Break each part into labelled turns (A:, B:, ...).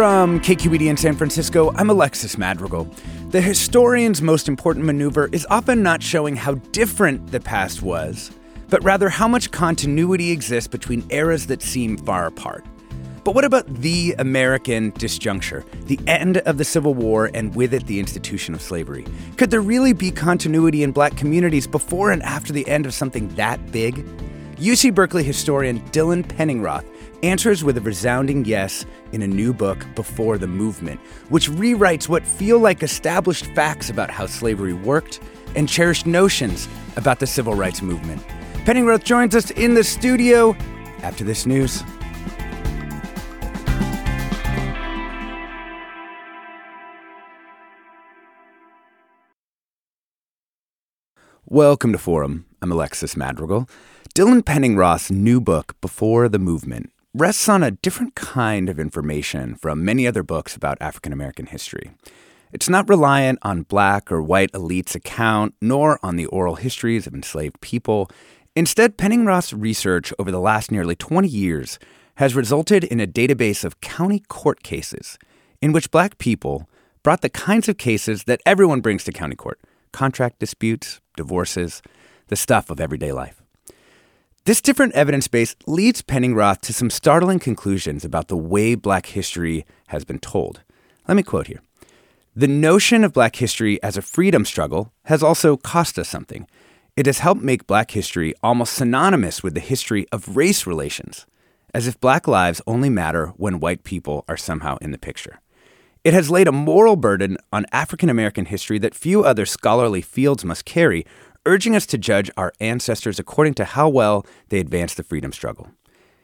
A: From KQED in San Francisco, I'm Alexis Madrigal. The historian's most important maneuver is often not showing how different the past was, but rather how much continuity exists between eras that seem far apart. But what about the American disjuncture, the end of the Civil War, and with it the institution of slavery? Could there really be continuity in black communities before and after the end of something that big? UC Berkeley historian Dylan Penningroth answers with a resounding yes in a new book, Before the Movement, which rewrites what feel like established facts about how slavery worked and cherished notions about the civil rights movement. Penningroth joins us in the studio after this news. Welcome to Forum. I'm Alexis Madrigal. Dylan Penningroth's new book, Before the Movement, rests on a different kind of information from many other books about African American history. It's not reliant on black or white elites' account, nor on the oral histories of enslaved people. Instead, Penningroth's research over the last nearly 20 years has resulted in a database of county court cases in which black people brought the kinds of cases that everyone brings to county court contract disputes, divorces, the stuff of everyday life. This different evidence base leads Penningroth to some startling conclusions about the way black history has been told. Let me quote here. The notion of black history as a freedom struggle has also cost us something. It has helped make black history almost synonymous with the history of race relations, as if black lives only matter when white people are somehow in the picture. It has laid a moral burden on African American history that few other scholarly fields must carry, urging us to judge our ancestors according to how well they advanced the freedom struggle.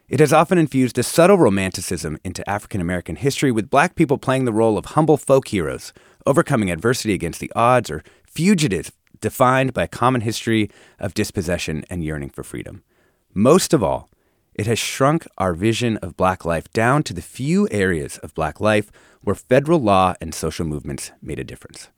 A: It has often infused a subtle romanticism into African American history, with black people playing the role of humble folk heroes, overcoming adversity against the odds, or fugitives defined by a common history of dispossession and yearning for freedom. Most of all, it has shrunk our vision of black life down to the few areas of black life where federal law and social movements made a difference.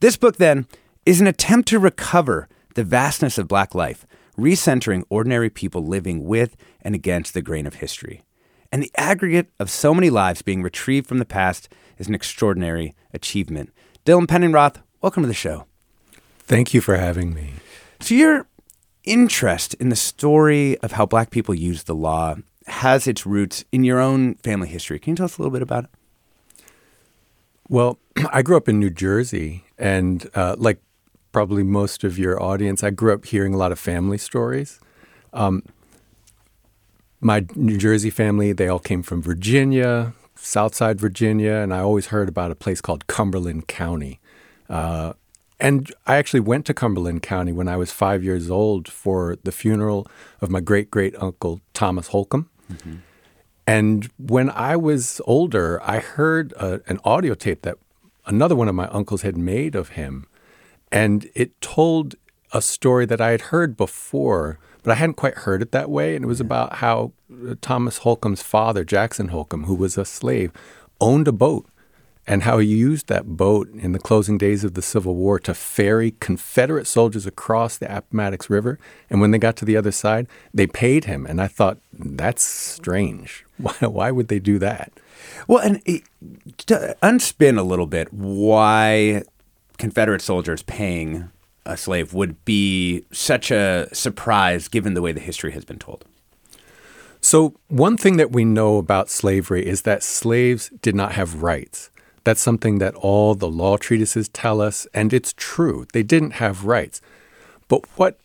A: This book, then, is an attempt to recover the vastness of black life, recentering ordinary people living with and against the grain of history. And the aggregate of so many lives being retrieved from the past is an extraordinary achievement. Dylan Penningroth, welcome to the show.
B: Thank you for having me.
A: So, your interest in the story of how black people use the law has its roots in your own family history. Can you tell us a little bit about it?
B: Well, I grew up in New Jersey, and uh, like probably most of your audience, I grew up hearing a lot of family stories. Um, my New Jersey family, they all came from Virginia, Southside Virginia, and I always heard about a place called Cumberland County. Uh, and I actually went to Cumberland County when I was five years old for the funeral of my great great uncle Thomas Holcomb. Mm-hmm. And when I was older, I heard uh, an audio tape that another one of my uncles had made of him. And it told a story that I had heard before, but I hadn't quite heard it that way. And it was about how uh, Thomas Holcomb's father, Jackson Holcomb, who was a slave, owned a boat and how he used that boat in the closing days of the Civil War to ferry Confederate soldiers across the Appomattox River. And when they got to the other side, they paid him. And I thought, that's strange. Why, why would they do that?
A: Well, and it, to unspin a little bit why Confederate soldiers paying a slave would be such a surprise given the way the history has been told.
B: So, one thing that we know about slavery is that slaves did not have rights. That's something that all the law treatises tell us, and it's true. They didn't have rights. But what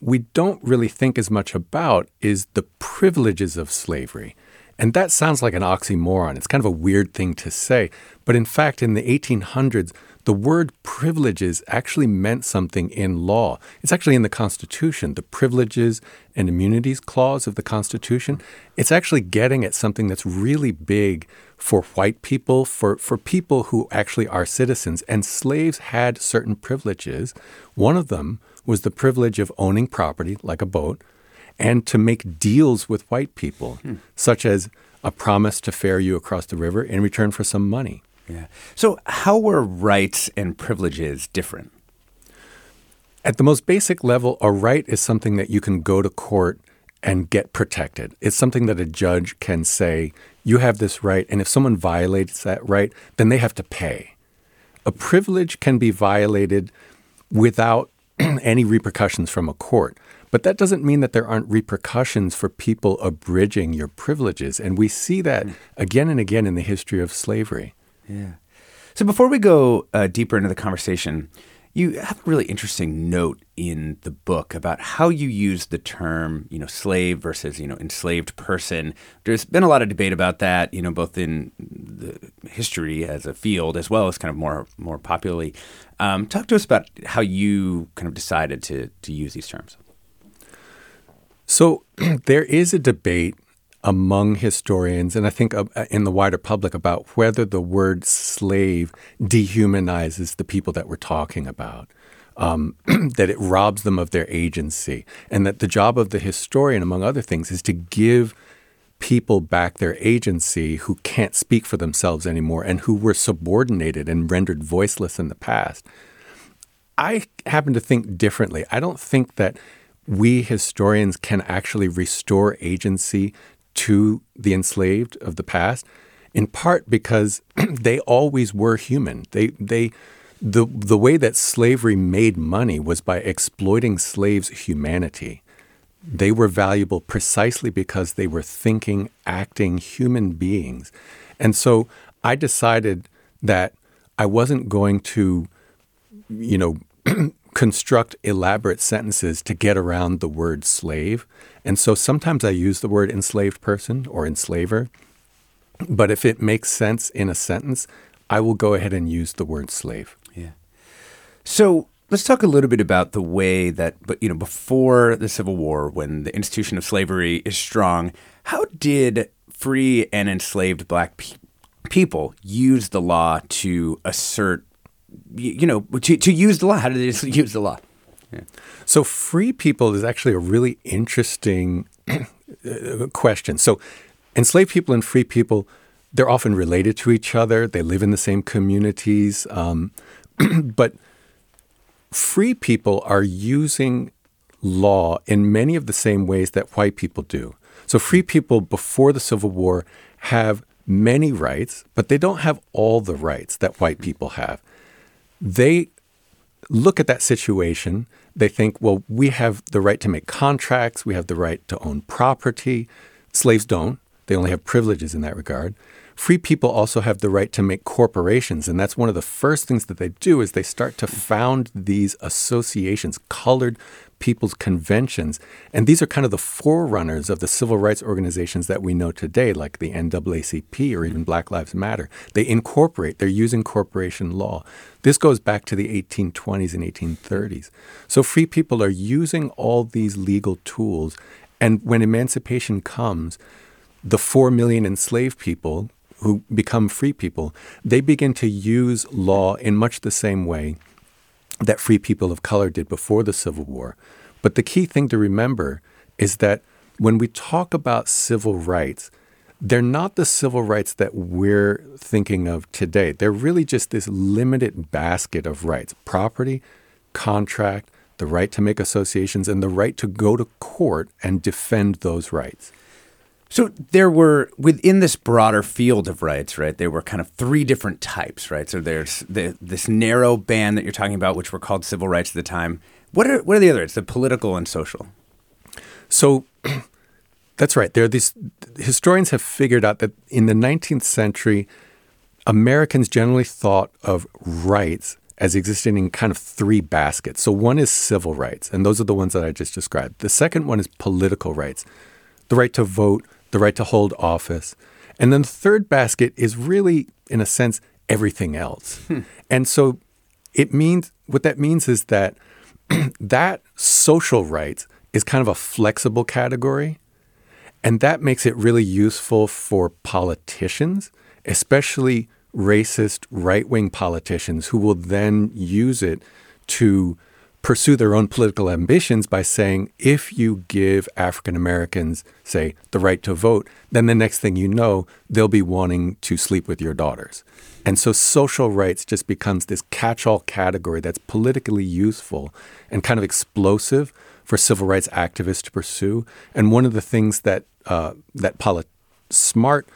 B: we don't really think as much about is the privileges of slavery. And that sounds like an oxymoron. It's kind of a weird thing to say. But in fact, in the 1800s, the word privileges actually meant something in law. It's actually in the Constitution, the Privileges and Immunities Clause of the Constitution. It's actually getting at something that's really big for white people, for, for people who actually are citizens. And slaves had certain privileges. One of them was the privilege of owning property, like a boat, and to make deals with white people, hmm. such as a promise to ferry you across the river in return for some money.
A: Yeah. So, how were rights and privileges different?
B: At the most basic level, a right is something that you can go to court and get protected. It's something that a judge can say, you have this right, and if someone violates that right, then they have to pay. A privilege can be violated without any repercussions from a court. But that doesn't mean that there aren't repercussions for people abridging your privileges. And we see that hmm. again and again in the history of slavery.
A: Yeah. So before we go uh, deeper into the conversation, you have a really interesting note in the book about how you use the term, you know, slave versus, you know, enslaved person. There's been a lot of debate about that, you know, both in the history as a field as well as kind of more more popularly. Um, talk to us about how you kind of decided to to use these terms.
B: So there is a debate among historians, and I think uh, in the wider public, about whether the word slave dehumanizes the people that we're talking about. Um, that it robs them of their agency, and that the job of the historian, among other things, is to give people back their agency who can't speak for themselves anymore and who were subordinated and rendered voiceless in the past. I happen to think differently. I don't think that we historians can actually restore agency to the enslaved of the past, in part because they always were human. They they the the way that slavery made money was by exploiting slaves' humanity. They were valuable precisely because they were thinking, acting human beings. And so I decided that I wasn't going to, you know, construct elaborate sentences to get around the word slave. And so sometimes I use the word enslaved person or enslaver. But if it makes sense in a sentence, I will go ahead and use the word slave.
A: Yeah. So let's talk a little bit about the way that, but you know, before the Civil War, when the institution of slavery is strong, how did free and enslaved black pe- people use the law to assert you know, to, to use the law? How did they use the law?
B: Yeah. So, free people is actually a really interesting question. So, enslaved people and free people, they're often related to each other. They live in the same communities. Um, but free people are using law in many of the same ways that white people do. So, free people before the Civil War have many rights, but they don't have all the rights that white people have they look at that situation. They think, well, we have the right to make contracts, we have the right to own property. Slaves don't, they only have privileges in that regard. Free people also have the right to make corporations, and that's one of the first things that they do is they start to found these associations, colored people's conventions. And these are kind of the forerunners of the civil rights organizations that we know today, like the NAACP or even mm-hmm. Black Lives Matter. They incorporate, they're using corporation law. This goes back to the 1820s and 1830s. So free people are using all these legal tools. And when emancipation comes, the 4 million enslaved people who become free people, they begin to use law in much the same way that free people of color did before the Civil War. But the key thing to remember is that when we talk about civil rights, they're not the civil rights that we're thinking of today. They're really just this limited basket of rights property, contract, the right to make associations, and the right to go to court and defend those rights.
A: So there were within this broader field of rights, right? There were kind of three different types, right? So there's the, this narrow band that you're talking about, which were called civil rights at the time. What are what are the other? It's the political and social.
B: So that's right. There are these historians have figured out that in the 19th century, Americans generally thought of rights as existing in kind of three baskets. So one is civil rights, and those are the ones that I just described. The second one is political rights, the right to vote, the right to hold office. And then the third basket is really, in a sense, everything else. Hmm. And so it means what that means is that that social rights is kind of a flexible category. And that makes it really useful for politicians, especially racist right wing politicians who will then use it to pursue their own political ambitions by saying, if you give African Americans, say, the right to vote, then the next thing you know, they'll be wanting to sleep with your daughters. And so social rights just becomes this catch all category that's politically useful and kind of explosive for civil rights activists to pursue. And one of the things that, uh, that poli- smart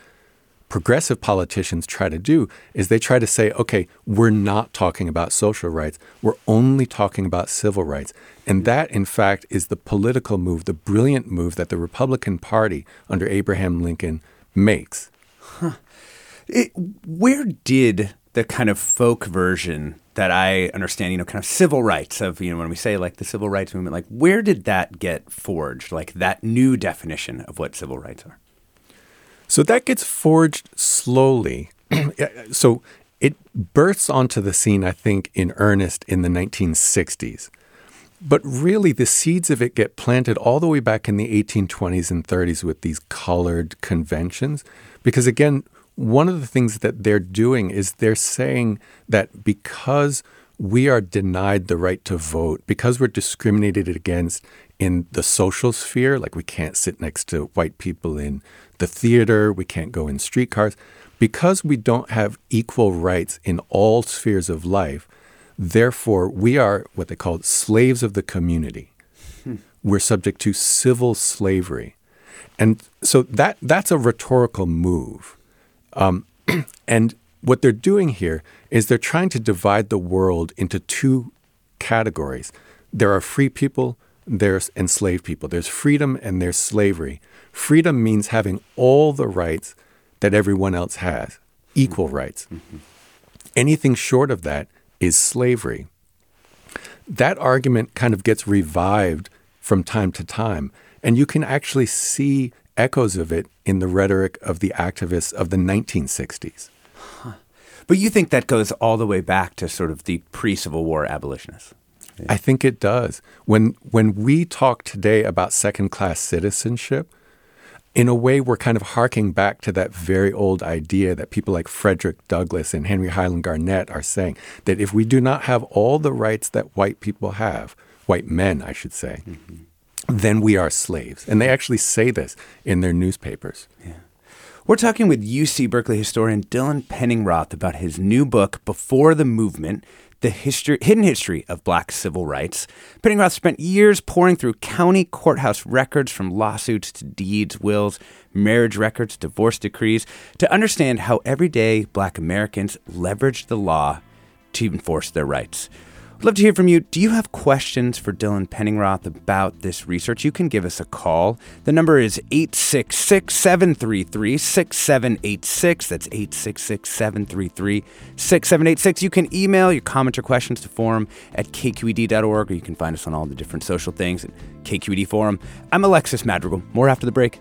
B: progressive politicians try to do is they try to say, okay, we're not talking about social rights. We're only talking about civil rights. And that, in fact, is the political move, the brilliant move that the Republican Party under Abraham Lincoln makes. Huh.
A: It, where did the kind of folk version that I understand, you know, kind of civil rights of, you know, when we say like the civil rights movement, like where did that get forged? Like that new definition of what civil rights are?
B: So that gets forged slowly. so it bursts onto the scene, I think, in earnest in the 1960s. But really, the seeds of it get planted all the way back in the 1820s and 30s with these colored conventions. Because again, one of the things that they're doing is they're saying that because we are denied the right to vote, because we're discriminated against in the social sphere, like we can't sit next to white people in the theater, we can't go in streetcars. Because we don't have equal rights in all spheres of life, therefore we are what they call slaves of the community. Hmm. We're subject to civil slavery. And so that that's a rhetorical move. Um, and what they're doing here is they're trying to divide the world into two categories. There are free people, there's enslaved people. There's freedom and there's slavery. Freedom means having all the rights that everyone else has, equal mm-hmm. rights. Mm-hmm. Anything short of that is slavery. That argument kind of gets revived from time to time, and you can actually see echoes of it in the rhetoric of the activists of the 1960s. Huh.
A: But you think that goes all the way back to sort of the pre Civil War abolitionists?
B: Yeah. I think it does. When when we talk today about second class citizenship, in a way, we're kind of harking back to that very old idea that people like Frederick Douglass and Henry Highland Garnet are saying that if we do not have all the rights that white people have, white men, I should say, mm-hmm. then we are slaves. And they actually say this in their newspapers.
A: Yeah. We're talking with UC Berkeley historian Dylan Penningroth about his new book, Before the Movement the history, hidden history of black civil rights. Penningroth spent years poring through county courthouse records from lawsuits to deeds, wills, marriage records, divorce decrees to understand how everyday black Americans leveraged the law to enforce their rights. I'd love to hear from you. Do you have questions for Dylan Penningroth about this research? You can give us a call. The number is 866 733 6786. That's 866 733 6786. You can email your comments or questions to forum at kqed.org, or you can find us on all the different social things at KQED Forum. I'm Alexis Madrigal. More after the break.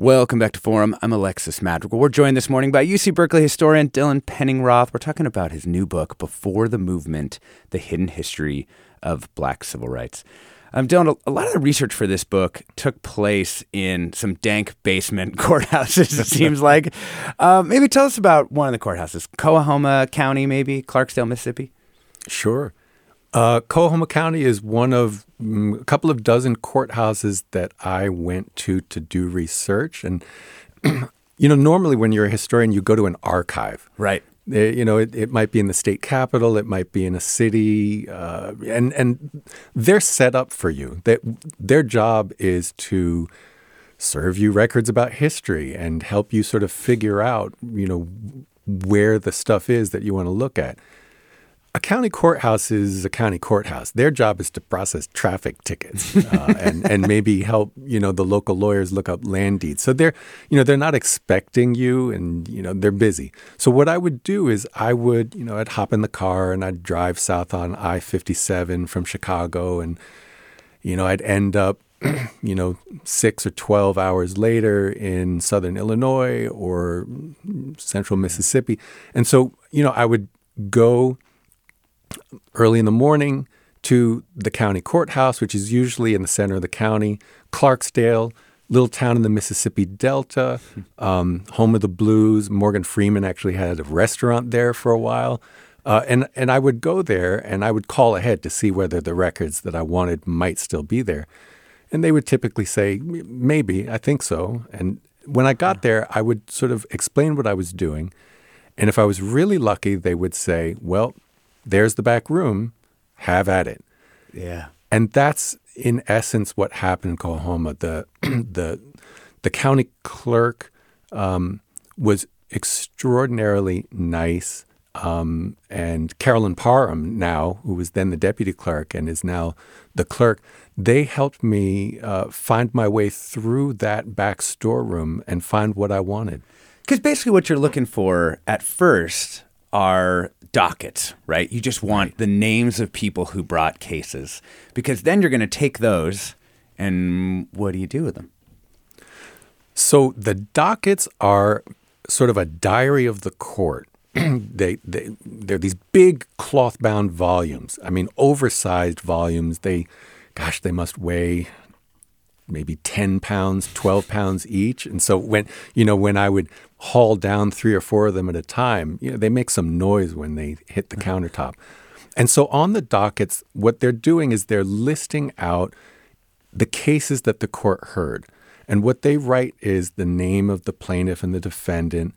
A: Welcome back to Forum. I'm Alexis Madrigal. We're joined this morning by UC Berkeley historian Dylan Penningroth. We're talking about his new book, Before the Movement The Hidden History of Black Civil Rights. Um, Dylan, a lot of the research for this book took place in some dank basement courthouses, it seems like. Um, maybe tell us about one of the courthouses, Coahoma County, maybe, Clarksdale, Mississippi.
B: Sure. Uh, Coahoma County is one of mm, a couple of dozen courthouses that I went to to do research. And, you know, normally when you're a historian, you go to an archive.
A: Right.
B: Uh, you know, it, it might be in the state capital, it might be in a city, uh, and and they're set up for you. That their job is to serve you records about history and help you sort of figure out, you know, where the stuff is that you want to look at. A county courthouse is a county courthouse. Their job is to process traffic tickets uh, and and maybe help you know the local lawyers look up land deeds. So they're you know they're not expecting you, and you know they're busy. So what I would do is I would you know I'd hop in the car and I'd drive south on I fifty seven from Chicago, and you know I'd end up you know six or twelve hours later in southern Illinois or central Mississippi, and so you know I would go early in the morning to the county courthouse, which is usually in the center of the county, Clarksdale, little town in the Mississippi Delta, um, home of the blues. Morgan Freeman actually had a restaurant there for a while. Uh, and, and I would go there and I would call ahead to see whether the records that I wanted might still be there. And they would typically say, maybe, I think so. And when I got there, I would sort of explain what I was doing. And if I was really lucky, they would say, well, there's the back room, have at it.
A: Yeah.
B: And that's in essence what happened in Coahoma. The the the county clerk um, was extraordinarily nice. Um, and Carolyn Parham, now who was then the deputy clerk and is now the clerk, they helped me uh, find my way through that back storeroom and find what I wanted.
A: Because basically, what you're looking for at first are dockets, right? You just want the names of people who brought cases because then you're going to take those and what do you do with them?
B: So the dockets are sort of a diary of the court. they, they they're these big cloth bound volumes. I mean, oversized volumes. They, gosh, they must weigh maybe 10 pounds, 12 pounds each. And so when, you know, when I would haul down three or four of them at a time, you know, they make some noise when they hit the mm-hmm. countertop. And so on the dockets, what they're doing is they're listing out the cases that the court heard. And what they write is the name of the plaintiff and the defendant.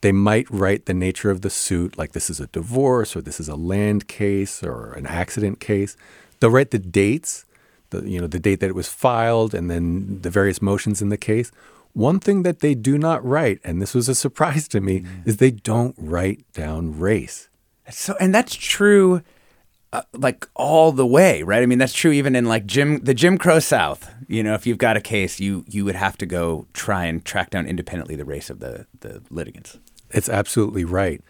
B: They might write the nature of the suit, like this is a divorce or this is a land case or an accident case. They'll write the dates the you know the date that it was filed and then the various motions in the case. One thing that they do not write, and this was a surprise to me, mm. is they don't write down race.
A: So, and that's true, uh, like all the way, right? I mean, that's true even in like Jim, the Jim Crow South. You know, if you've got a case, you you would have to go try and track down independently the race of the the litigants.
B: It's absolutely right.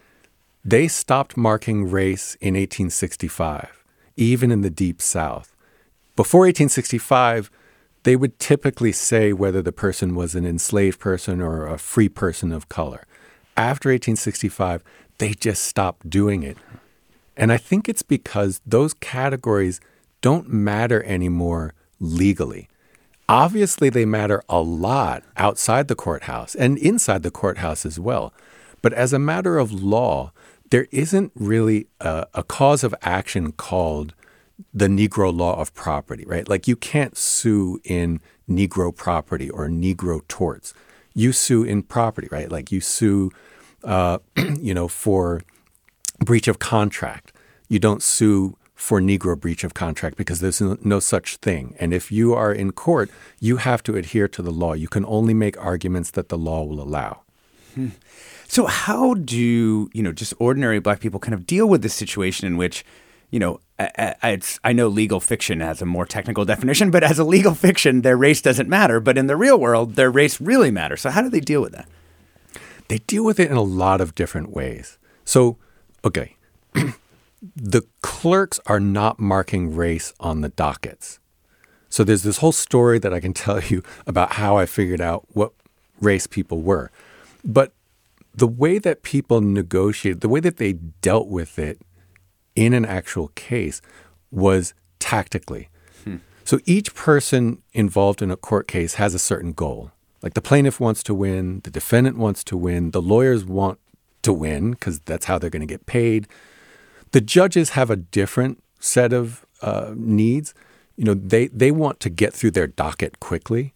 B: They stopped marking race in 1865, even in the Deep South. Before 1865, they would typically say whether the person was an enslaved person or a free person of color. After 1865, they just stopped doing it. And I think it's because those categories don't matter anymore legally. Obviously, they matter a lot outside the courthouse and inside the courthouse as well. But as a matter of law, there isn't really a, a cause of action called the Negro law of property, right? Like you can't sue in Negro property or Negro torts. You sue in property, right? Like you sue, uh, you know, for breach of contract. You don't sue for Negro breach of contract because there's no, such thing. And if you are in court, you have to adhere to the law. You can only make arguments that the law will allow.
A: Hmm. So, how do you know just ordinary black people kind of deal with this situation in which, you know, I, I, I know legal fiction has a more technical definition, but as a legal fiction, their race doesn't matter. But in the real world, their race really matters. So how do they deal with that?
B: They deal with it in a lot of different ways. So, okay, the clerks are not marking race on the dockets. So there's this whole story that I can tell you about how I figured out what race people were. But the way that people negotiated, the way that they dealt with it in an actual case was tactically. Hmm. So each person involved in a court case has a certain goal. Like the plaintiff wants to win, the defendant wants to win, the lawyers want to win because that's how they're going to get paid. The judges have a different set of uh, needs. You know, they, they want to get through their docket quickly.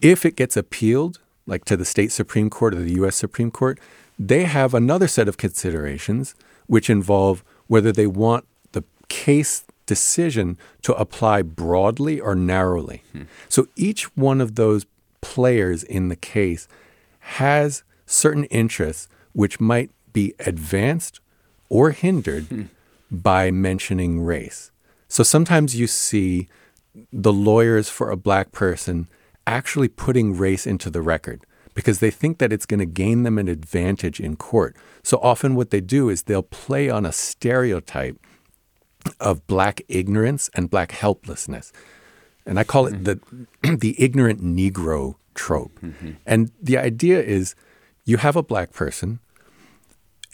B: If it gets appealed, like to the state Supreme Court or the U.S. Supreme Court, they have another set of considerations which involve whether they want the case decision to apply broadly or narrowly. Hmm. So each one of those players in the case has certain interests which might be advanced or hindered hmm. by mentioning race. So sometimes you see the lawyers for a black person actually putting race into the record because they think that it's going to gain them an advantage in court. So often what they do is they'll play on a stereotype of black ignorance and black helplessness. And I call it mm-hmm. the the ignorant negro trope. Mm-hmm. And the idea is you have a black person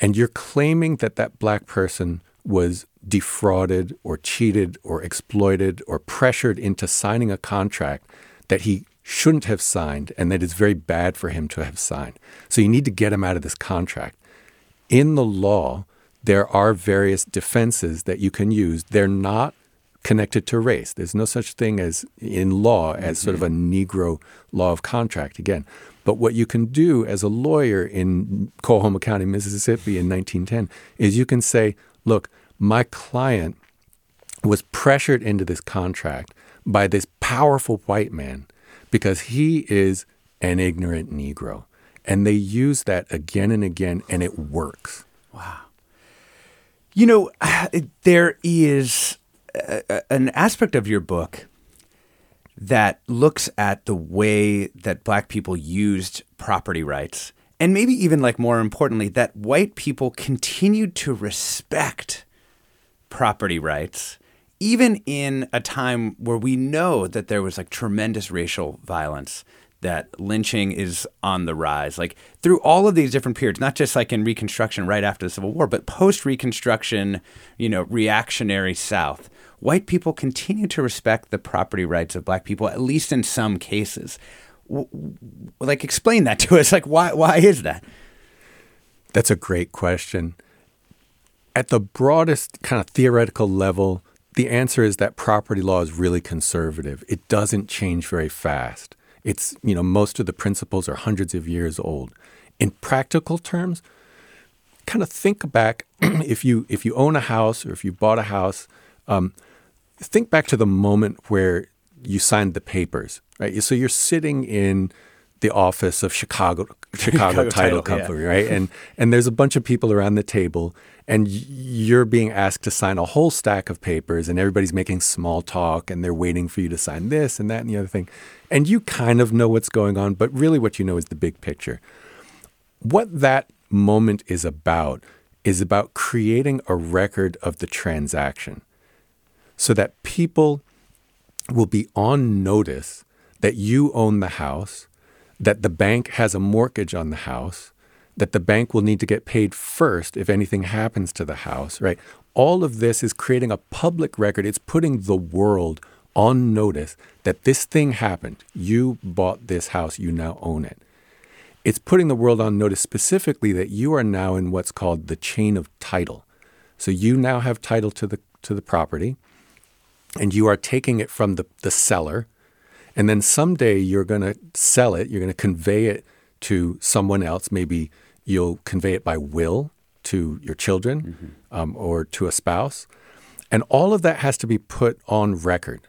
B: and you're claiming that that black person was defrauded or cheated or exploited or pressured into signing a contract that he shouldn't have signed and that it's very bad for him to have signed. So you need to get him out of this contract. In the law, there are various defenses that you can use. They're not connected to race. There's no such thing as in law as mm-hmm. sort of a Negro law of contract again. But what you can do as a lawyer in Coahoma County, Mississippi in 1910 is you can say, look, my client was pressured into this contract by this powerful white man because he is an ignorant Negro. And they use that again and again, and it works.
A: Wow. You know, there is a, an aspect of your book that looks at the way that black people used property rights. And maybe even like more importantly, that white people continued to respect property rights, even in a time where we know that there was like tremendous racial violence, that lynching is on the rise. Like through all of these different periods, not just like in Reconstruction right after the Civil War, but post Reconstruction, you know, reactionary South white people continue to respect the property rights of black people, at least in some cases. like, explain that to us. Like, why, why is that?
B: That's a great question. At the broadest kind of theoretical level, the answer is that property law is really conservative. It doesn't change very fast. It's, you know, most of the principles are hundreds of years old. In practical terms, kind of think back if you if you own a house or if you bought a house, um, think back to the moment where you signed the papers, right? So you're sitting in the office of Chicago Chicago, Title, Title Company, yeah. right? And and there's a bunch of people around the table, and you're being asked to sign a whole stack of papers, and everybody's making small talk, and they're waiting for you to sign this and that and the other thing, and you kind of know what's going on, but really what you know is the big picture. What that moment is about is about creating a record of the transaction so that people will be on notice that you own the house, that the bank has a mortgage on the house, that the bank will need to get paid first if anything happens to the house, right? All of this is creating a public record. It's putting the world on notice that this thing happened. You bought this house, you now own it. It's putting the world on notice specifically that you are now in what's called the chain of title. So you now have title to the to the property and you are taking it from the, the seller, and then someday you're going to sell it, you're going to convey it to someone else. Maybe you'll convey it by will to your children mm-hmm. um, or to a spouse. And all of that has to be put on record.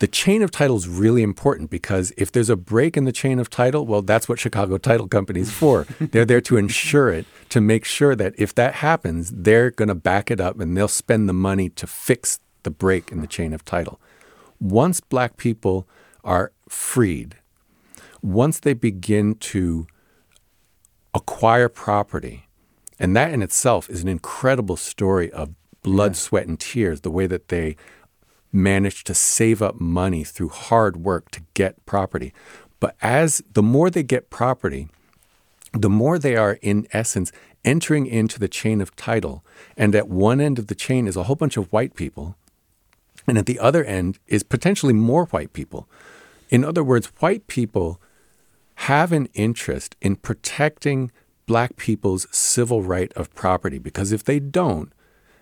B: The chain of title is really important because if there's a break in the chain of title, well, that's what Chicago Title Company is for. They're there to ensure it to make sure that if that happens, they're going to back it up and they'll spend the money to fix the break in the chain of title. Once black people are freed, once they begin to acquire property, and that in itself is an incredible story of blood, yeah. sweat, and tears, the way that they managed to save up money through hard work to get property. But as the more they get property, the more they are, in essence, entering into the chain of title. And at one end of the chain is a whole bunch of white people. And at the other end is potentially more white people. In other words, white people have an interest in protecting black people's civil right of property because if they don't,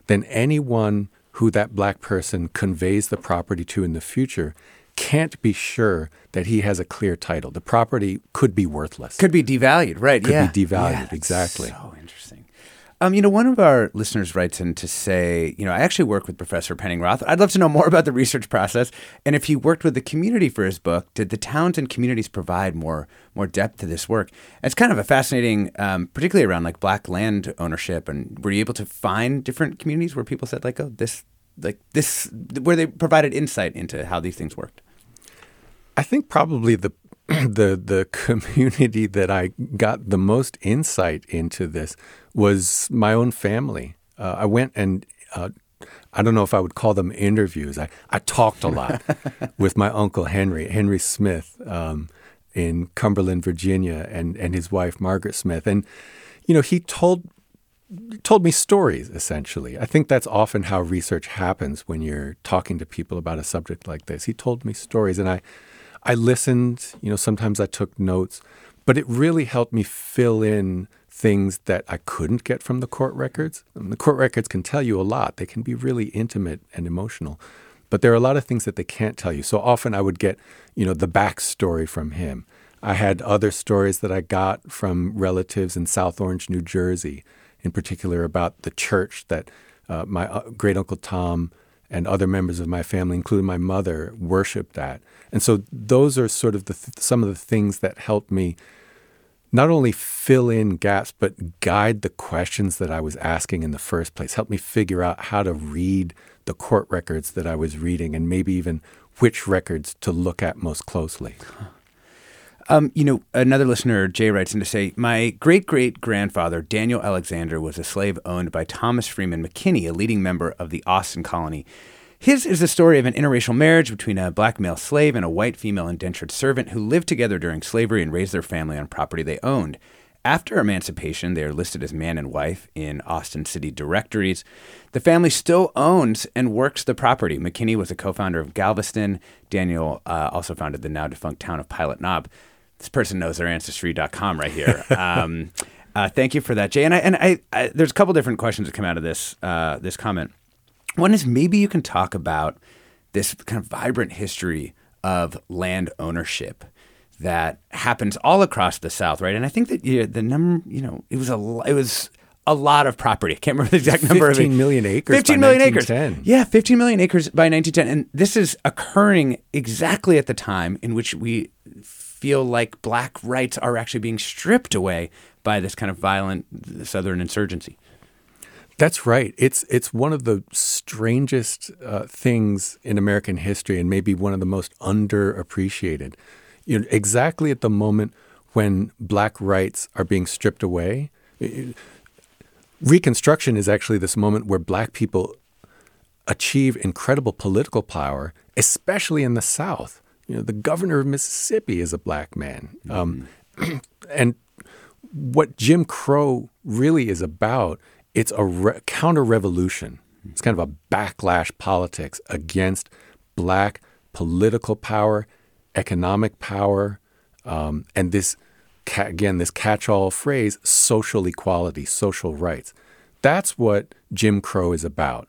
B: then anyone who that black person conveys the property to in the future can't be sure that he has a clear title. The property could be worthless.
A: Could be devalued, right?
B: Could
A: yeah.
B: be devalued,
A: yeah,
B: exactly.
A: So interesting. Um, you know, one of our listeners writes in to say, you know, I actually work with Professor Penningroth. I'd love to know more about the research process and if he worked with the community for his book. Did the towns and communities provide more more depth to this work? And it's kind of a fascinating, um, particularly around like black land ownership. And were you able to find different communities where people said like, oh, this, like this, where they provided insight into how these things worked?
B: I think probably the the the community that I got the most insight into this was my own family. Uh, I went and uh, I don't know if I would call them interviews. I, I talked a lot with my uncle Henry, Henry Smith, um, in Cumberland, Virginia, and and his wife Margaret Smith, and you know he told told me stories essentially. I think that's often how research happens when you're talking to people about a subject like this. He told me stories, and I I listened, you know, sometimes I took notes, but it really helped me fill in things that I couldn't get from the court records. And the court records can tell you a lot. They can be really intimate and emotional. But there are a lot of things that they can't tell you. So often I would get, you know, the backstory from him. I had other stories that I got from relatives in South Orange, New Jersey, in particular about the church that uh, my uh, great uncle Tom and other members of my family, including my mother, worshiped that. And so those are sort of the th- some of the things that helped me not only fill in gaps, but guide the questions that I was asking in the first place, help me figure out how to read the court records that I was reading and maybe even which records to look at most closely.
A: Um, you know, another listener, Jay, writes in to say, My great great grandfather, Daniel Alexander, was a slave owned by Thomas Freeman McKinney, a leading member of the Austin colony. His is the story of an interracial marriage between a black male slave and a white female indentured servant who lived together during slavery and raised their family on property they owned. After emancipation, they are listed as man and wife in Austin city directories. The family still owns and works the property. McKinney was a co founder of Galveston. Daniel uh, also founded the now defunct town of Pilot Knob this person knows their ancestry.com right here. Um, uh, thank you for that, Jay. And I, and I, I, there's a couple different questions that come out of this uh, this comment. One is maybe you can talk about this kind of vibrant history of land ownership that happens all across the South, right? And I think that yeah, the number, you know, it was a it was a lot of property. I can't remember the exact number.
B: 15 million acres.
A: 15 million acres. Yeah, 15 million acres by 1910. And this is occurring exactly at the time in which we feel like black rights are actually being stripped away by this kind of violent Southern insurgency.
B: That's right. It's it's one of the strangest uh, things in American history, and maybe one of the most underappreciated. You know, exactly at the moment when black rights are being stripped away, Reconstruction is actually this moment where black people achieve incredible political power, especially in the South. You know, the governor of Mississippi is a black man. Um, and what Jim Crow really is about, it's a re- counter revolution. It's kind of a backlash politics against black political power, economic power, um, and this, ca- again, this catch all phrase social equality, social rights. That's what Jim Crow is about.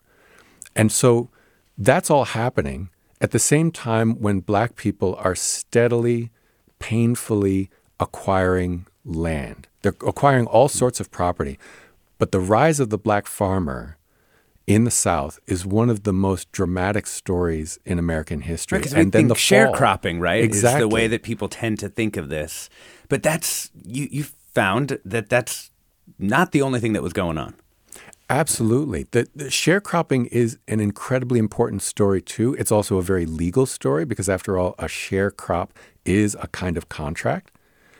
B: And so that's all happening at the same time, when black people are steadily, painfully acquiring land, they're acquiring all sorts of property. But the rise of the black farmer in the South is one of the most dramatic stories in American history.
A: Right, and then the sharecropping, right,
B: exactly.
A: is the way that people tend to think of this. But that's you. You found that that's not the only thing that was going on.
B: Absolutely. The, the, sharecropping is an incredibly important story, too. It's also a very legal story because, after all, a sharecrop is a kind of contract.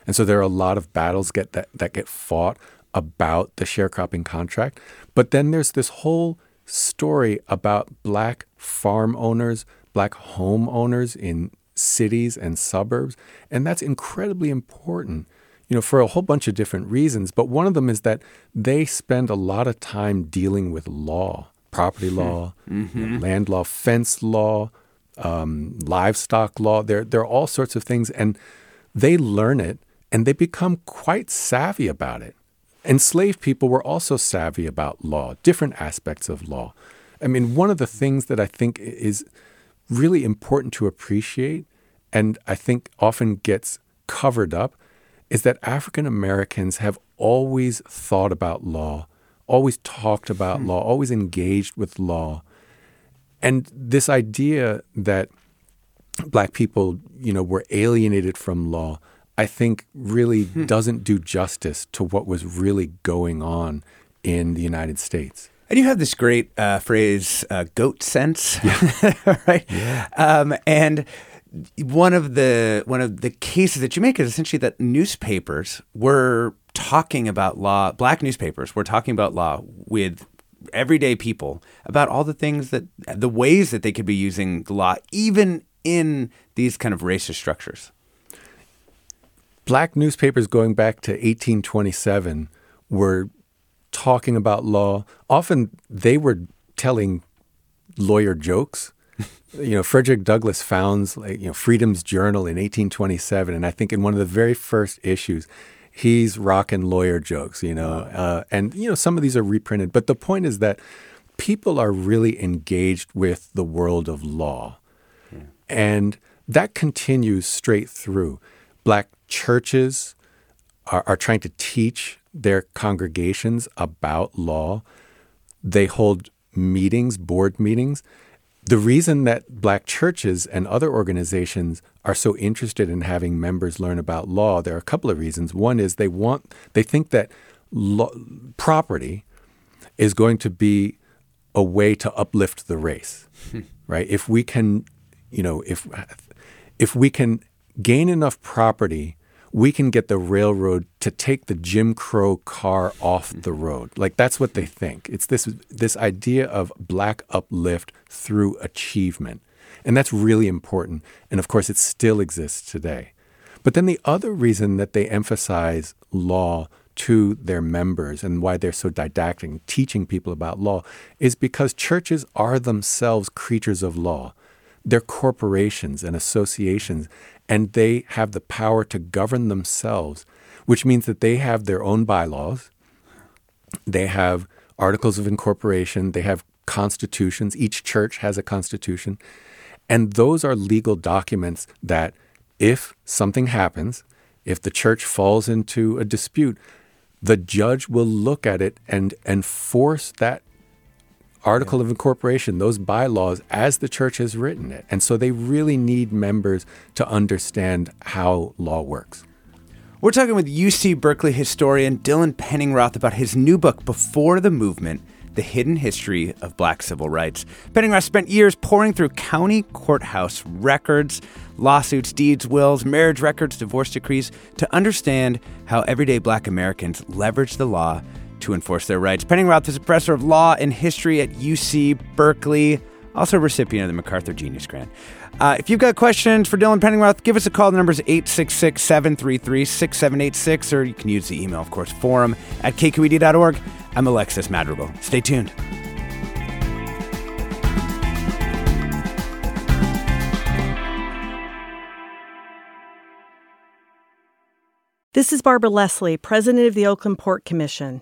B: And so there are a lot of battles get that, that get fought about the sharecropping contract. But then there's this whole story about black farm owners, black homeowners in cities and suburbs. And that's incredibly important you know, for a whole bunch of different reasons. But one of them is that they spend a lot of time dealing with law, property law, mm-hmm. you know, land law, fence law, um, livestock law. There, there are all sorts of things, and they learn it and they become quite savvy about it. Enslaved people were also savvy about law, different aspects of law. I mean, one of the things that I think is really important to appreciate, and I think often gets covered up, is that African Americans have always thought about law, always talked about hmm. law, always engaged with law. And this idea that black people, you know, were alienated from law, I think really hmm. doesn't do justice to what was really going on in the United States.
A: And you have this great uh, phrase, uh, goat sense, yeah. right? Yeah. Um, and one of the one of the cases that you make is essentially that newspapers were talking about law. Black newspapers were talking about law with everyday people about all the things that the ways that they could be using the law, even in these kind of racist structures.
B: Black newspapers going back to 1827 were talking about law. Often they were telling lawyer jokes you know, Frederick Douglass founds like, you know, Freedom's Journal in 1827, and I think in one of the very first issues, he's rocking lawyer jokes, you know, uh, and you know some of these are reprinted. But the point is that people are really engaged with the world of law, yeah. and that continues straight through. Black churches are, are trying to teach their congregations about law. They hold meetings, board meetings the reason that black churches and other organizations are so interested in having members learn about law, there are a couple of reasons. One is they want, they think that law, property is going to be a way to uplift the race, right? If we can, you know, if if we can gain enough property we can get the railroad to take the Jim Crow car off mm-hmm. the road. Like that's what they think. It's this this idea of black uplift through achievement. And that's really important. And of course it still exists today. But then the other reason that they emphasize law to their members and why they're so didactic, teaching people about law, is because churches are themselves creatures of law. They're corporations and associations, and they have the power to govern themselves, which means that they have their own bylaws, they have articles of incorporation, they have constitutions. Each church has a constitution. And those are legal documents that, if something happens, if the church falls into a dispute, the judge will look at it and enforce that article of incorporation, those bylaws, as the church has written it. And so they really need members to understand how law works.
A: We're talking with UC Berkeley historian Dylan Penningroth about his new book, Before the Movement The Hidden History of Black Civil Rights. Penningroth spent years poring through county courthouse records, lawsuits, deeds, wills, marriage records, divorce decrees to understand how everyday black Americans leverage the law to enforce their rights. Penningroth is a professor of law and history at UC Berkeley, also recipient of the MacArthur Genius Grant. Uh, if you've got questions for Dylan Penningroth, give us a call. The number is 866 733 6786, or you can use the email, of course, forum at kqed.org. I'm Alexis Madrigal. Stay tuned.
C: This is Barbara Leslie, President of the Oakland Port Commission.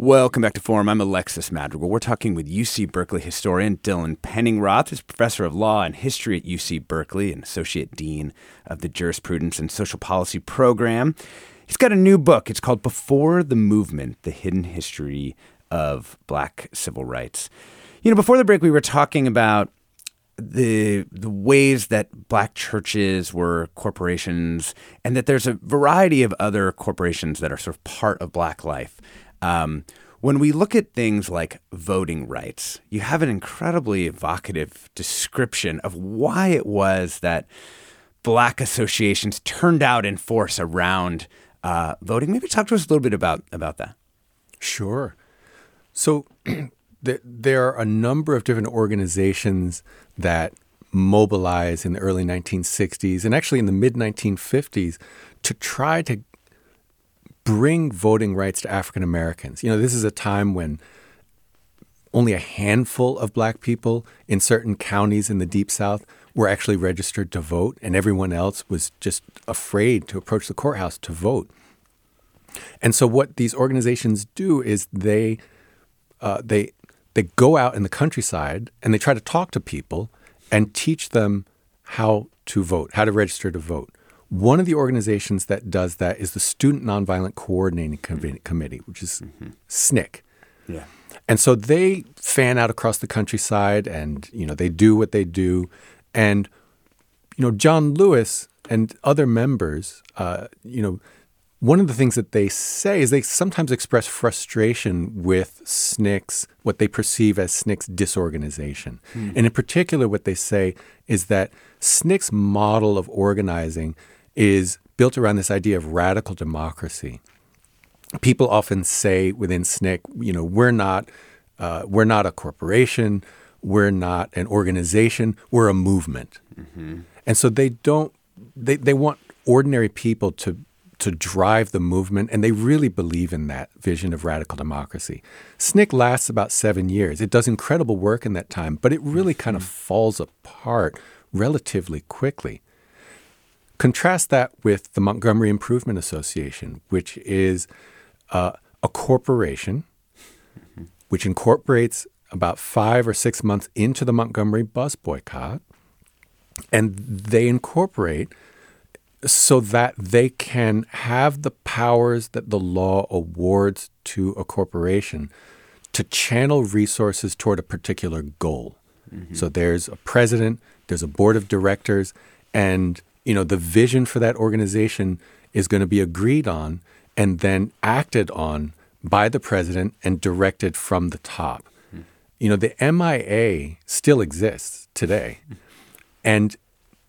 A: Welcome back to Forum. I'm Alexis Madrigal. We're talking with UC Berkeley historian Dylan Penningroth, who's professor of law and history at UC Berkeley and associate dean of the Jurisprudence and Social Policy program. He's got a new book. It's called Before the Movement The Hidden History of Black Civil Rights. You know, before the break, we were talking about the the ways that black churches were corporations, and that there's a variety of other corporations that are sort of part of black life. Um, when we look at things like voting rights, you have an incredibly evocative description of why it was that black associations turned out in force around uh, voting. Maybe talk to us a little bit about about that.
B: Sure. So there are a number of different organizations that mobilized in the early 1960s and actually in the mid 1950s to try to bring voting rights to African Americans. You know, this is a time when only a handful of black people in certain counties in the Deep South were actually registered to vote, and everyone else was just afraid to approach the courthouse to vote. And so, what these organizations do is they uh, they they go out in the countryside and they try to talk to people and teach them how to vote, how to register to vote. One of the organizations that does that is the Student Nonviolent Coordinating Committee, which is mm-hmm. SNCC.
A: Yeah.
B: And so they fan out across the countryside and, you know, they do what they do. And, you know, John Lewis and other members, uh, you know, one of the things that they say is they sometimes express frustration with SNCC's, what they perceive as SNCC's disorganization. Mm. And in particular, what they say is that SNCC's model of organizing is built around this idea of radical democracy. People often say within SNCC, you know, we're not, uh, we're not a corporation, we're not an organization, we're a movement. Mm-hmm. And so they don't, they, they want ordinary people to to drive the movement, and they really believe in that vision of radical democracy. SNCC lasts about seven years. It does incredible work in that time, but it really kind of mm-hmm. falls apart relatively quickly. Contrast that with the Montgomery Improvement Association, which is uh, a corporation mm-hmm. which incorporates about five or six months into the Montgomery bus boycott, and they incorporate so that they can have the powers that the law awards to a corporation to channel resources toward a particular goal. Mm-hmm. So there's a president, there's a board of directors, and you know the vision for that organization is going to be agreed on and then acted on by the president and directed from the top. Mm-hmm. You know the MIA still exists today. And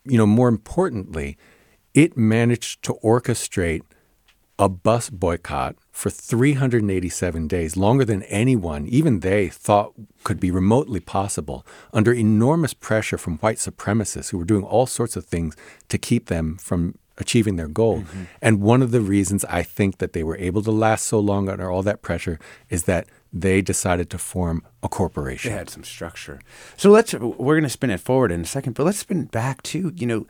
B: you know more importantly, it managed to orchestrate a bus boycott for 387 days, longer than anyone, even they, thought could be remotely possible, under enormous pressure from white supremacists who were doing all sorts of things to keep them from achieving their goal. Mm-hmm. And one of the reasons I think that they were able to last so long under all that pressure is that they decided to form a corporation.
A: They had some structure. So let's we're going to spin it forward in a second, but let's spin back to, you know,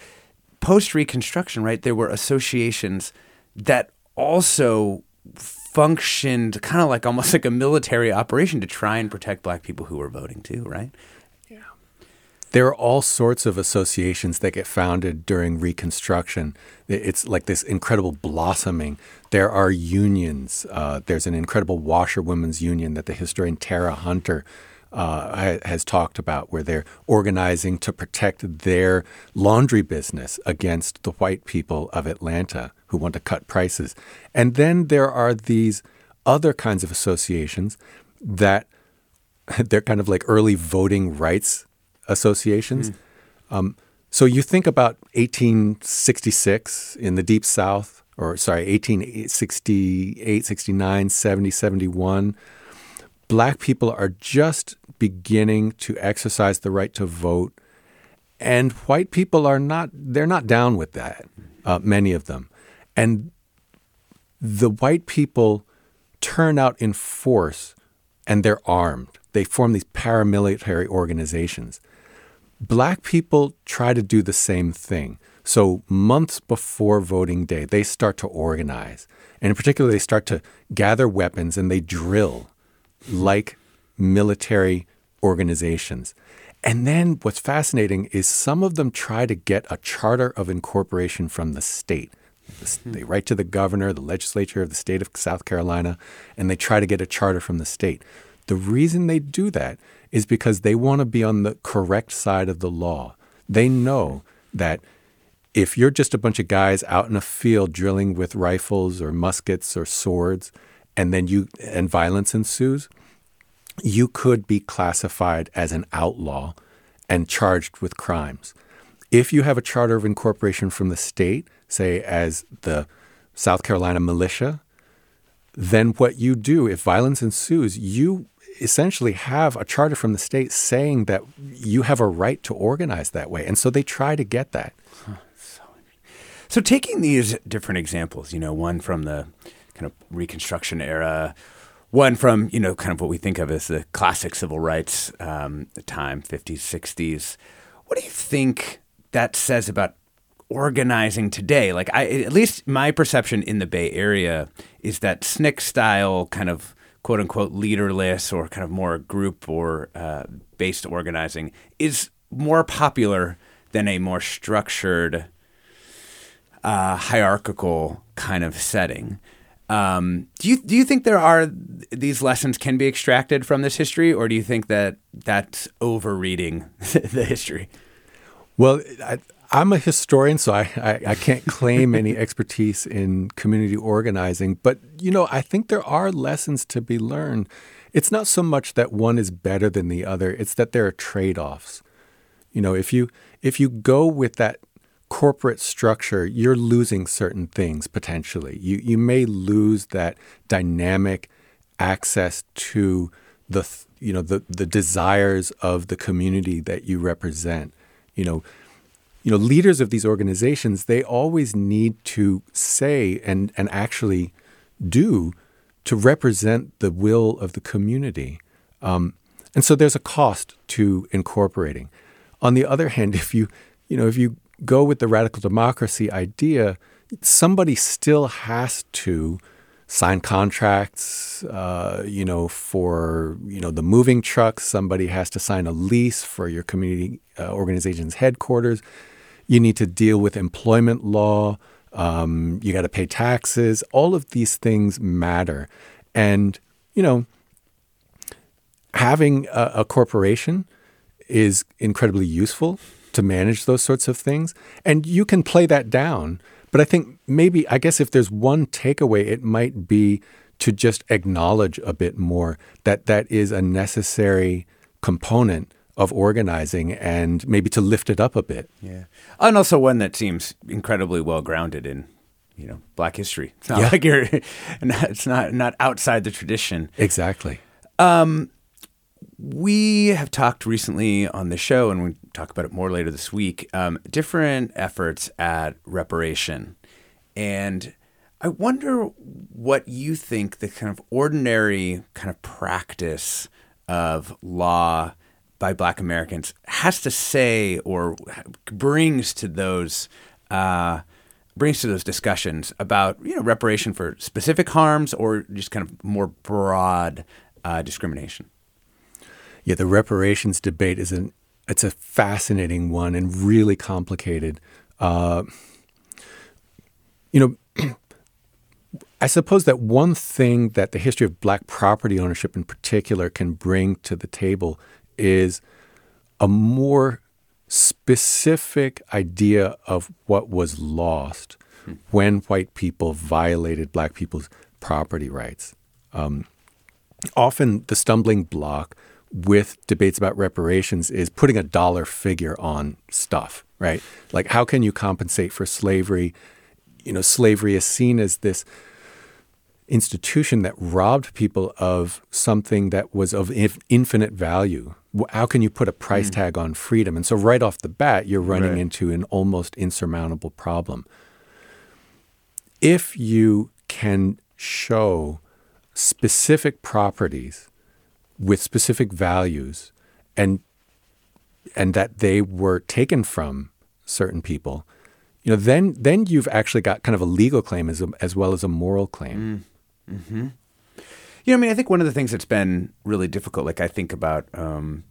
A: post Reconstruction, right, there were associations that also functioned kind of like almost like a military operation to try and protect black people who were voting too, right?
B: Yeah. There are all sorts of associations that get founded during Reconstruction. It's like this incredible blossoming. There are unions. Uh, there's an incredible washerwomen's union that the historian Tera Hunter uh, has talked about, where they're organizing to protect their laundry business against the white people of Atlanta who want to cut prices. And then there are these other kinds of associations that they're kind of like early voting rights associations. Mm. Um, so you think about 1866 in the Deep South, or sorry, 1868, 69, 70, 71 black people are just beginning to exercise the right to vote, and white people are not, they're not down with that, uh, many of them. And the white people turn out in force and they're armed. They form these paramilitary organizations. Black people try to do the same thing. So, months before voting day, they start to organize. And in particular, they start to gather weapons and they drill like military organizations. And then what's fascinating is some of them try to get a charter of incorporation from the state. They write to the governor, the legislature of the state of South Carolina, and they try to get a charter from the state. The reason they do that is because they want to be on the correct side of the law. They know that if you're just a bunch of guys out in a field drilling with rifles or muskets or swords, and then you and violence ensues, you could be classified as an outlaw and charged with crimes. If you have a charter of incorporation from the state, say as the South Carolina militia, then what you do, if violence ensues, you essentially have a charter from the state saying that you have a right to organize that way. And so they try to get that.
A: So, taking these different examples, you know, one from the kind of Reconstruction era, one from, you know, kind of what we think of as the classic civil rights um, time, 50s, 60s, what do you think that says about organizing today? Like, I, at least my perception in the Bay Area is that SNCC style kind of quote unquote leaderless or kind of more group or uh, based organizing is more popular than a more structured uh, hierarchical kind of setting. Um, do you do you think there are these lessons can be extracted from this history, or do you think that that's overreading the history?
B: Well, I, am a historian, so I, I, I can't claim any expertise in community organizing. But you know, I think there are lessons to be learned. It's not so much that one is better than the other; it's that there are trade-offs. You know, if you if you go with that corporate structure, you're losing certain things potentially. You you may lose that dynamic access to the you know the the desires of the community that you represent. You know, you know leaders of these organizations they always need to say and and actually do to represent the will of the community. Um, and so there's a cost to incorporating. On the other hand, if you you know if you go with the radical democracy idea, somebody still has to sign contracts, uh, you know, for you know the moving trucks. Somebody has to sign a lease for your community uh, organization's headquarters. You need to deal with employment law. Um, you got to pay taxes. All of these things matter, and you know, having a, a corporation is incredibly useful to manage those sorts of things. And you can play that down. But I think maybe, I guess if there's one takeaway, it might be to just acknowledge a bit more that that is a necessary component of organizing and maybe to lift it up a bit.
A: Yeah. And also one that seems incredibly well grounded in you know black history. It's not
B: Yeah.
A: like you're it's not not outside the tradition.
B: Exactly.
A: Um, we have talked recently on the show, and we talk about it more later this week. Um, different efforts at reparation, and I wonder what you think the kind of ordinary kind of practice of law by Black Americans has to say or brings to those. Uh, brings to those discussions about you know reparation for specific harms or just kind of more broad uh, discrimination.
B: Yeah, the reparations debate is an it's a fascinating one and really complicated. Uh, you know, I suppose that one thing that the history of black property ownership in particular can bring to the table is a more specific idea of what was lost when white people violated black people's property rights. Um, often the stumbling block with debates about reparations is putting a dollar figure on stuff, right? Like, how can you compensate for slavery? You know, slavery is seen as this institution that robbed people of something that was of infinite value. How can you put a price mm. tag on freedom? And so, right off the bat, you're running right. into an almost insurmountable problem. If you can show specific properties with specific values and and that they were taken from certain people, you know, then then you've actually got kind of a legal claim as a, as well as a moral claim.
A: Mm. Mm-hmm. You know, I mean, I think one of the things that's been really difficult, like I think about um,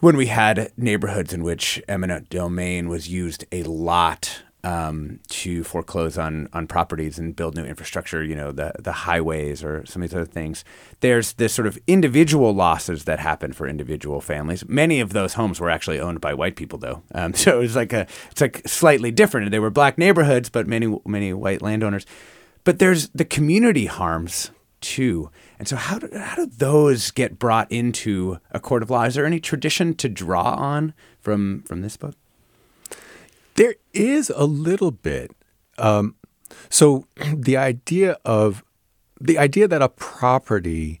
A: when we had neighborhoods in which eminent domain was used a lot um, to foreclose on on properties and build new infrastructure, you know, the the highways or some of these other things. There's this sort of individual losses that happen for individual families. Many of those homes were actually owned by white people, though. Um, so it was like a it's like slightly different. They were black neighborhoods, but many many white landowners. But there's the community harms too. And so how do, how do those get brought into a court of law? Is there any tradition to draw on from from this book?
B: There is a little bit. Um, so the idea of the idea that a property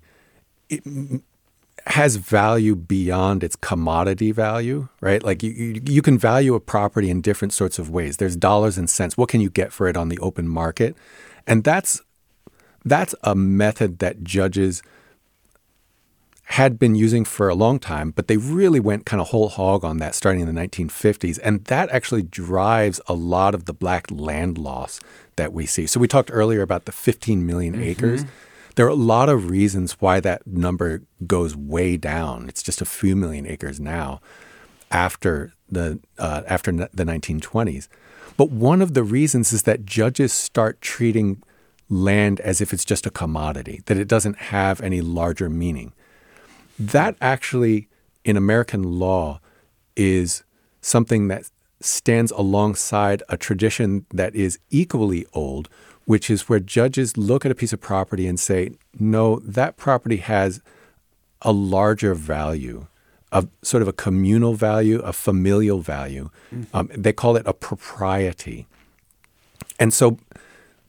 B: has value beyond its commodity value, right? Like you, you, you can value a property in different sorts of ways. There's dollars and cents. What can you get for it on the open market? And that's that's a method that judges had been using for a long time, but they really went kind of whole hog on that starting in the 1950s. And that actually drives a lot of the black land loss that we see. So we talked earlier about the 15 million mm-hmm. acres. There are a lot of reasons why that number goes way down. It's just a few million acres now after the uh, after the 1920s. But one of the reasons is that judges start treating land as if it's just a commodity, that it doesn't have any larger meaning. That actually, in American law, is something that stands alongside a tradition that is equally old, which is where judges look at a piece of property and say, no, that property has a larger value, a sort of a communal value, a familial value. Mm-hmm. Um, they call it a propriety. And so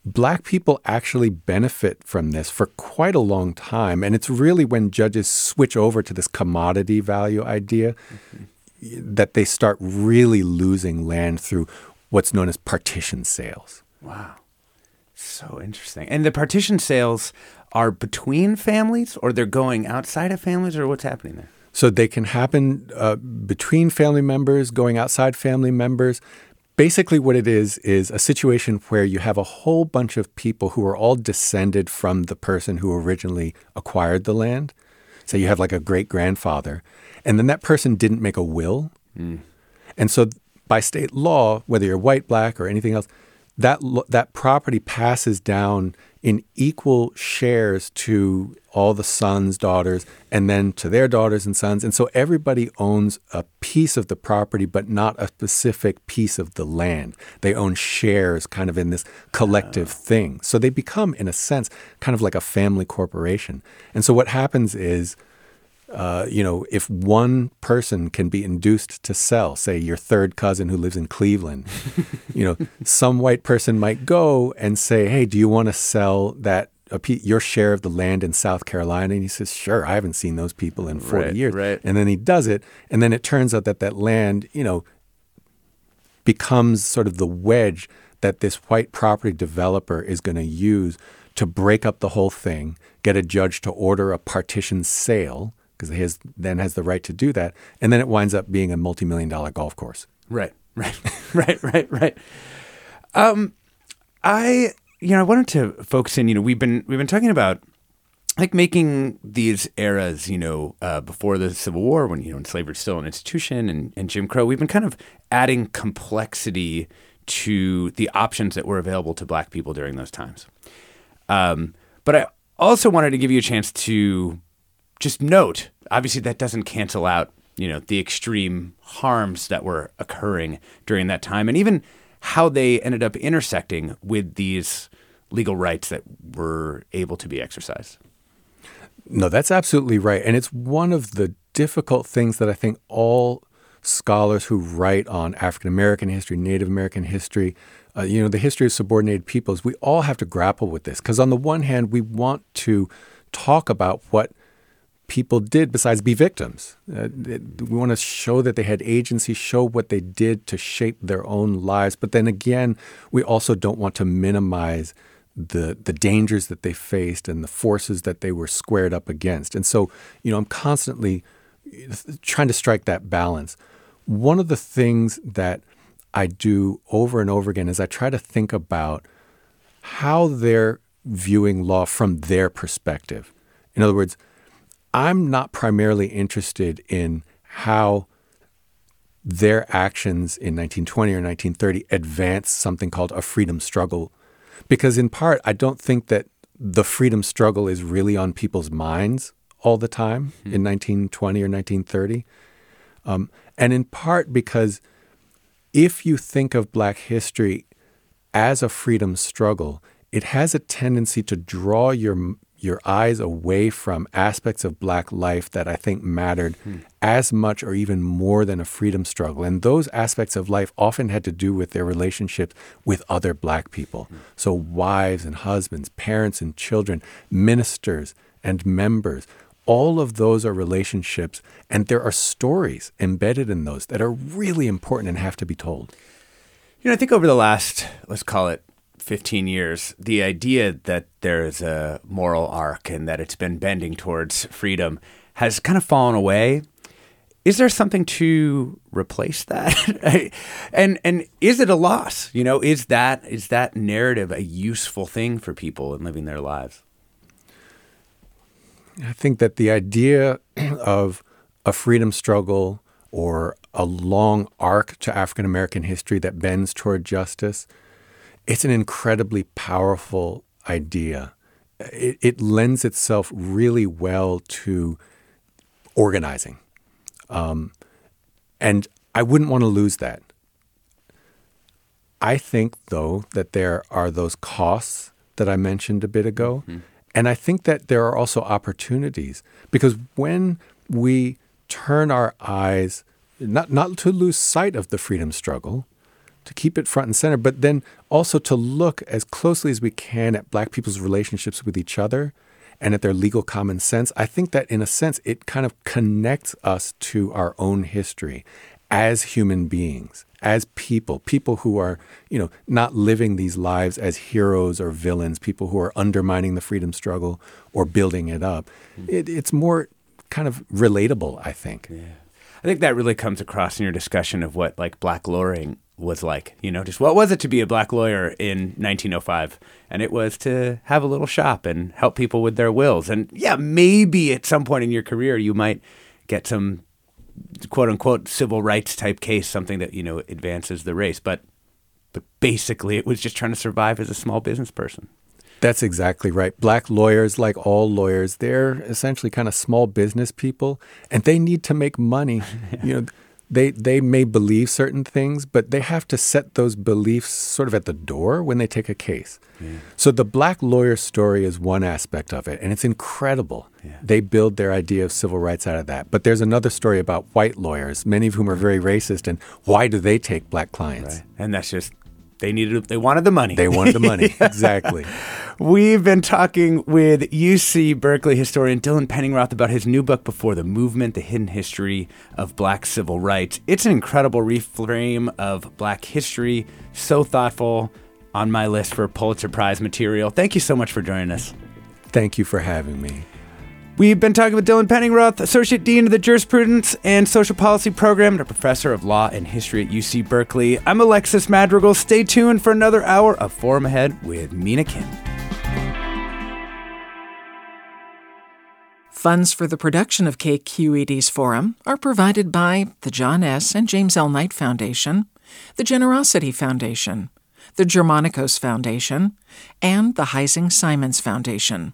B: black people actually benefit from this for quite a long time. And it's really when judges switch over to this commodity value idea mm-hmm. that they start really losing land through what's known as partition sales.
A: Wow. So interesting. And the partition sales are between families or they're going outside of families or what's happening there?
B: So they can happen uh, between family members, going outside family members. Basically, what it is is a situation where you have a whole bunch of people who are all descended from the person who originally acquired the land. So you have like a great grandfather, and then that person didn't make a will. Mm. And so, by state law, whether you're white, black, or anything else, that that property passes down in equal shares to all the sons, daughters, and then to their daughters and sons. And so everybody owns a piece of the property, but not a specific piece of the land. They own shares kind of in this collective ah. thing. So they become, in a sense, kind of like a family corporation. And so what happens is uh, you know, if one person can be induced to sell, say your third cousin who lives in Cleveland, you know, some white person might go and say, "Hey, do you want to sell that your share of the land in South Carolina?" And he says, "Sure. I haven't seen those people in 40
A: right,
B: years."
A: Right.
B: And then he does it, and then it turns out that that land, you know, becomes sort of the wedge that this white property developer is going to use to break up the whole thing, get a judge to order a partition sale because he has, then has the right to do that. And then it winds up being a multi million dollar golf course.
A: Right, right, right, right, right. Um, I, you know, I wanted to focus in, you know, we've been, we've been talking about like making these eras, you know, uh, before the Civil War, when you know, when slavery was still an institution, and, and Jim Crow, we've been kind of adding complexity to the options that were available to Black people during those times. Um, but I also wanted to give you a chance to just note, obviously, that doesn't cancel out, you know, the extreme harms that were occurring during that time, and even how they ended up intersecting with these legal rights that were able to be exercised.
B: No, that's absolutely right, and it's one of the difficult things that I think all scholars who write on African American history, Native American history, uh, you know, the history of subordinated peoples, we all have to grapple with this. Because on the one hand, we want to talk about what people did besides be victims. Uh, we want to show that they had agency, show what they did to shape their own lives. But then again, we also don't want to minimize the the dangers that they faced and the forces that they were squared up against. And so, you know, I'm constantly trying to strike that balance. One of the things that I do over and over again is I try to think about how they're viewing law from their perspective. In other words, I'm not primarily interested in how their actions in 1920 or 1930 advance something called a freedom struggle. Because, in part, I don't think that the freedom struggle is really on people's minds all the time mm-hmm. in 1920 or 1930. Um, and in part because if you think of Black history as a freedom struggle, it has a tendency to draw your your eyes away from aspects of black life that I think mattered hmm. as much or even more than a freedom struggle. And those aspects of life often had to do with their relationships with other black people. Hmm. So, wives and husbands, parents and children, ministers and members. All of those are relationships, and there are stories embedded in those that are really important and have to be told.
A: You know, I think over the last, let's call it 15 years, the idea that there is a moral arc and that it's been bending towards freedom has kind of fallen away. Is there something to replace that? and and is it a loss? You know, is that is that narrative a useful thing for people in living their lives?
B: I think that the idea of a freedom struggle or a long arc to African American history that bends toward justice it's an incredibly powerful idea. It, it lends itself really well to organizing. Um, and I wouldn't want to lose that. I think, though, that there are those costs that I mentioned a bit ago. Mm-hmm. And I think that there are also opportunities because when we turn our eyes, not, not to lose sight of the freedom struggle, to keep it front and center, but then also to look as closely as we can at Black people's relationships with each other and at their legal common sense. I think that in a sense, it kind of connects us to our own history as human beings, as people, people who are, you know, not living these lives as heroes or villains, people who are undermining the freedom struggle or building it up. Mm-hmm. It, it's more kind of relatable, I think.
A: Yeah. I think that really comes across in your discussion of what like black lawyering was like. You know, just what was it to be a black lawyer in 1905? And it was to have a little shop and help people with their wills. And yeah, maybe at some point in your career you might get some quote unquote civil rights type case, something that you know advances the race. But but basically, it was just trying to survive as a small business person.
B: That's exactly right. Black lawyers, like all lawyers, they're essentially kind of small business people, and they need to make money. yeah. You know they they may believe certain things, but they have to set those beliefs sort of at the door when they take a case. Yeah. So the black lawyer story is one aspect of it, and it's incredible. Yeah. They build their idea of civil rights out of that. But there's another story about white lawyers, many of whom are very racist, and why do they take black clients? Right.
A: And that's just they needed they wanted the money.
B: They wanted the money. exactly.
A: We've been talking with UC Berkeley historian Dylan Penningroth about his new book Before the Movement: The Hidden History of Black Civil Rights. It's an incredible reframe of black history, so thoughtful on my list for Pulitzer Prize material. Thank you so much for joining us.
B: Thank you for having me.
A: We've been talking with Dylan Penningroth, Associate Dean of the Jurisprudence and Social Policy Program and a Professor of Law and History at UC Berkeley. I'm Alexis Madrigal. Stay tuned for another hour of Forum Ahead with Mina Kim.
D: Funds for the production of KQED's Forum are provided by the John S. and James L. Knight Foundation, the Generosity Foundation, the Germanacos Foundation, and the Heising Simons Foundation.